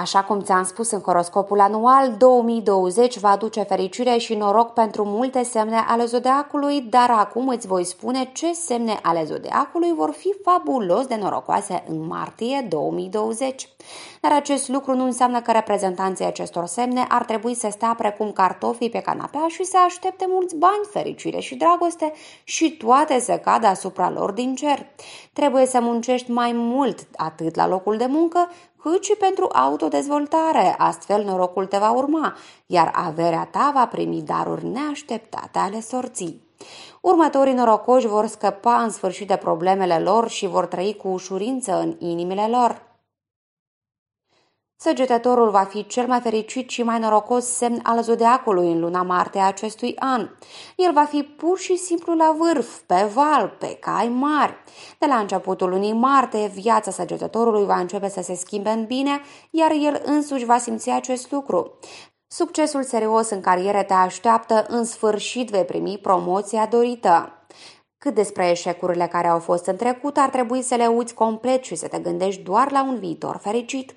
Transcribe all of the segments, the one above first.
Așa cum ți-am spus în horoscopul anual, 2020 va aduce fericire și noroc pentru multe semne ale zodeacului, dar acum îți voi spune ce semne ale zodeacului vor fi fabulos de norocoase în martie 2020. Dar acest lucru nu înseamnă că reprezentanții acestor semne ar trebui să stea precum cartofii pe canapea și să aștepte mulți bani, fericire și dragoste și toate să cadă asupra lor din cer. Trebuie să muncești mai mult atât la locul de muncă, cât și pentru autodezvoltare, astfel norocul te va urma, iar averea ta va primi daruri neașteptate ale sorții. Următorii norocoși vor scăpa în sfârșit de problemele lor și vor trăi cu ușurință în inimile lor. Săgetătorul va fi cel mai fericit și mai norocos semn al zodeacului în luna martie a acestui an. El va fi pur și simplu la vârf, pe val, pe cai mari. De la începutul lunii martie, viața săgetătorului va începe să se schimbe în bine, iar el însuși va simți acest lucru. Succesul serios în carieră te așteaptă, în sfârșit vei primi promoția dorită. Cât despre eșecurile care au fost în trecut, ar trebui să le uiți complet și să te gândești doar la un viitor fericit.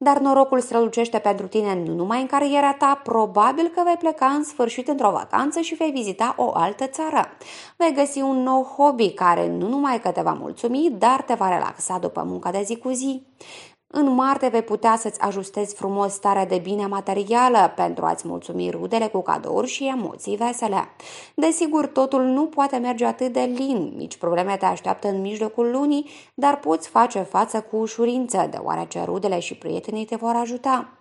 Dar norocul strălucește pentru tine nu numai în cariera ta, probabil că vei pleca în sfârșit într-o vacanță și vei vizita o altă țară. Vei găsi un nou hobby care nu numai că te va mulțumi, dar te va relaxa după munca de zi cu zi. În Marte vei putea să-ți ajustezi frumos starea de bine materială pentru a-ți mulțumi rudele cu cadouri și emoții vesele. Desigur, totul nu poate merge atât de lin, mici probleme te așteaptă în mijlocul lunii, dar poți face față cu ușurință, deoarece rudele și prietenii te vor ajuta.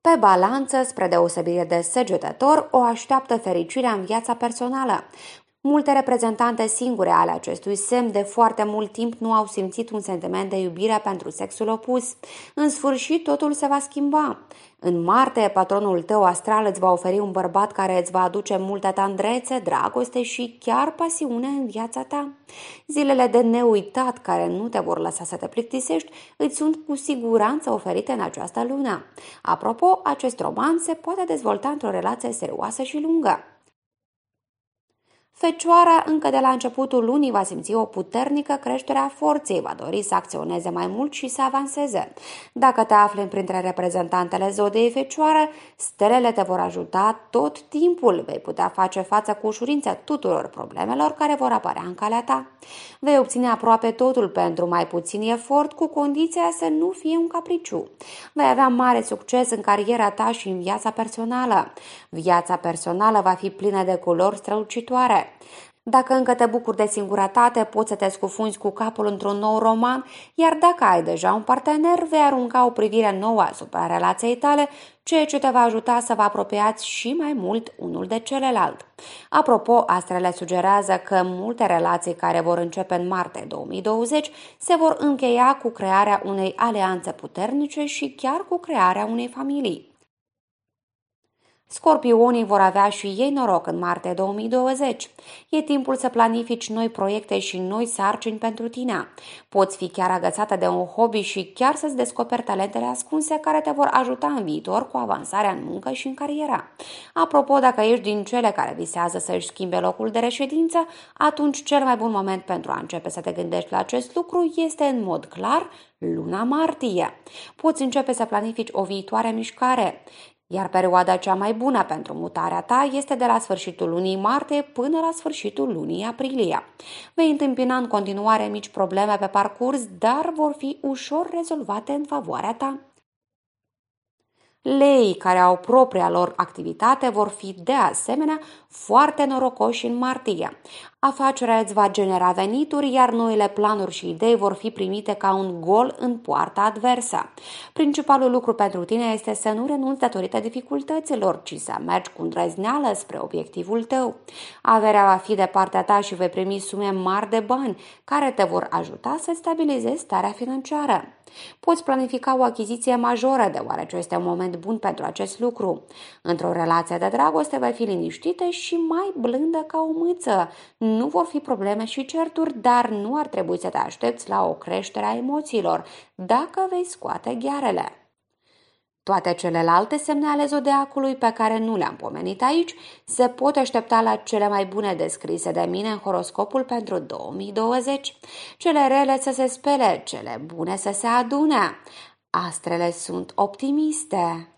Pe balanță, spre deosebire de săgetător, o așteaptă fericirea în viața personală. Multe reprezentante singure ale acestui semn de foarte mult timp nu au simțit un sentiment de iubire pentru sexul opus. În sfârșit, totul se va schimba. În Marte, patronul tău astral îți va oferi un bărbat care îți va aduce multă tandrețe, dragoste și chiar pasiune în viața ta. Zilele de neuitat care nu te vor lăsa să te plictisești îți sunt cu siguranță oferite în această lună. Apropo, acest roman se poate dezvolta într-o relație serioasă și lungă. Fecioara încă de la începutul lunii va simți o puternică creștere a forței, va dori să acționeze mai mult și să avanseze. Dacă te afli printre reprezentantele zodei Fecioară, stelele te vor ajuta tot timpul. Vei putea face față cu ușurință tuturor problemelor care vor apărea în calea ta. Vei obține aproape totul pentru mai puțin efort, cu condiția să nu fie un capriciu. Vei avea mare succes în cariera ta și în viața personală. Viața personală va fi plină de culori strălucitoare. Dacă încă te bucuri de singurătate, poți să te scufunzi cu capul într-un nou roman, iar dacă ai deja un partener, vei arunca o privire nouă asupra relației tale, ceea ce te va ajuta să vă apropiați și mai mult unul de celălalt. Apropo, astrele sugerează că multe relații care vor începe în martie 2020 se vor încheia cu crearea unei alianțe puternice și chiar cu crearea unei familii. Scorpionii vor avea și ei noroc în martie 2020. E timpul să planifici noi proiecte și noi sarcini pentru tine. Poți fi chiar agățată de un hobby și chiar să-ți descoperi talentele ascunse care te vor ajuta în viitor cu avansarea în muncă și în carieră. Apropo, dacă ești din cele care visează să-și schimbe locul de reședință, atunci cel mai bun moment pentru a începe să te gândești la acest lucru este în mod clar luna martie. Poți începe să planifici o viitoare mișcare iar perioada cea mai bună pentru mutarea ta este de la sfârșitul lunii martie până la sfârșitul lunii aprilie. Vei întâmpina în continuare mici probleme pe parcurs, dar vor fi ușor rezolvate în favoarea ta. Leii care au propria lor activitate vor fi de asemenea foarte norocoși în martie. Afacerea îți va genera venituri, iar noile planuri și idei vor fi primite ca un gol în poarta adversă. Principalul lucru pentru tine este să nu renunți datorită dificultăților, ci să mergi cu îndrăzneală spre obiectivul tău. Averea va fi de partea ta și vei primi sume mari de bani, care te vor ajuta să stabilizezi starea financiară. Poți planifica o achiziție majoră, deoarece este un moment bun pentru acest lucru. Într-o relație de dragoste vei fi liniștită și mai blândă ca o mâță. Nu vor fi probleme și certuri, dar nu ar trebui să te aștepți la o creștere a emoțiilor dacă vei scoate ghearele. Toate celelalte semne ale zodeacului pe care nu le-am pomenit aici se pot aștepta la cele mai bune descrise de mine în horoscopul pentru 2020. Cele rele să se spele, cele bune să se adune. Astrele sunt optimiste.